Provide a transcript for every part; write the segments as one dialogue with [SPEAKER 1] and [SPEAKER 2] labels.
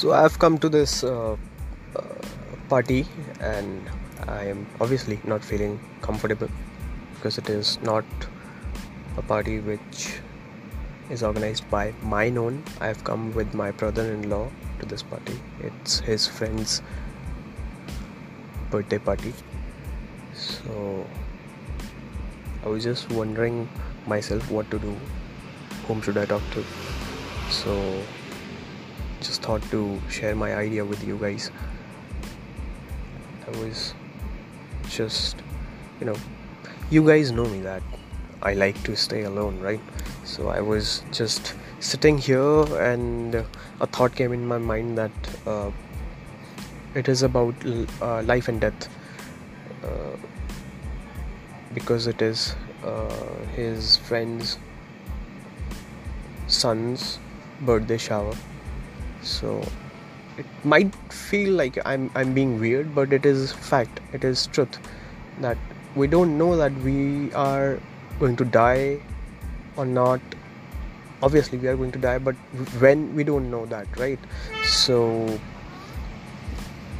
[SPEAKER 1] So I've come to this uh, uh, party and I am obviously not feeling comfortable because it is not a party which is organized by my known. I've come with my brother-in-law to this party. It's his friend's birthday party. So I was just wondering myself what to do. Whom should I talk to? So just thought to share my idea with you guys. I was just, you know, you guys know me that I like to stay alone, right? So I was just sitting here and a thought came in my mind that uh, it is about uh, life and death uh, because it is uh, his friend's son's birthday shower so it might feel like i'm i'm being weird but it is fact it is truth that we don't know that we are going to die or not obviously we are going to die but when we don't know that right so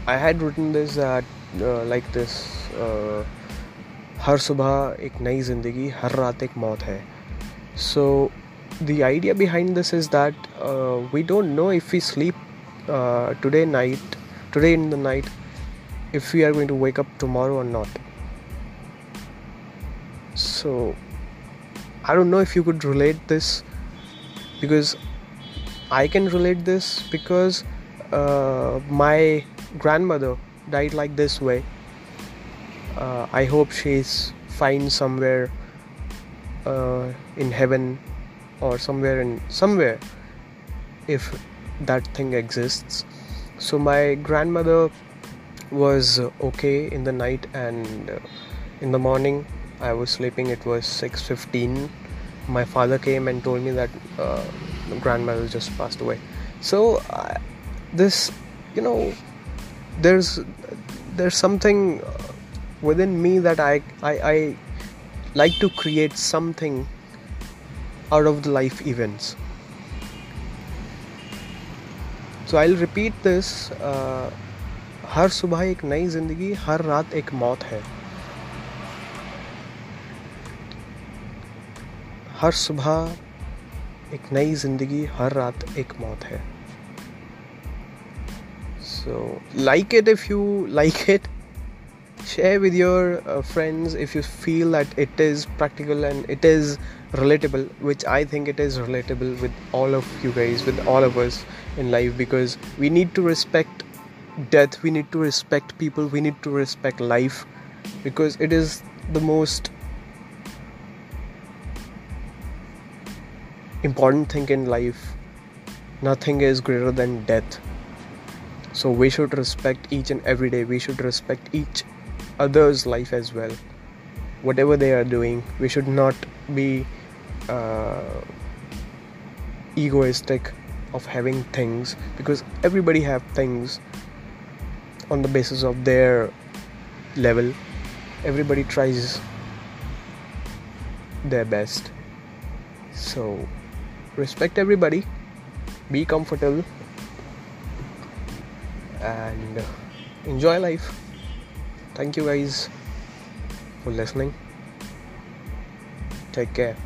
[SPEAKER 1] i had written this that uh, like this uh, हर सुबह एक नई ज़िंदगी हर रात एक मौत है सो the idea behind this is that uh, we don't know if we sleep uh, today night today in the night if we are going to wake up tomorrow or not. So i don't know if you could relate this because i can relate this because uh, my grandmother died like this way. Uh, i hope she's fine somewhere uh, in heaven or somewhere in somewhere if that thing exists. So my grandmother was okay in the night and uh, in the morning. I was sleeping it was 6:15 my father came and told me that uh, grandmother just passed away. So uh, this you know there's there's something within me that I, I i like to create something out of the life events. So I'll repeat this. Uh, हर सुबह एक नई ज़िंदगी हर रात एक मौत है हर सुबह एक नई ज़िंदगी हर रात एक मौत है so like it if you like it share with your uh, friends if you feel that it is practical and it is relatable which i think it is relatable with all of you guys with all of us in life because we need to respect death we need to respect people we need to respect life because it is the most important thing in life. Nothing is greater than death. So we should respect each and every day. We should respect each other's life as well. Whatever they are doing we should not be uh, egoistic of having things because everybody have things on the basis of their level. Everybody tries their best. So respect everybody be comfortable and enjoy life thank you guys for listening. Take care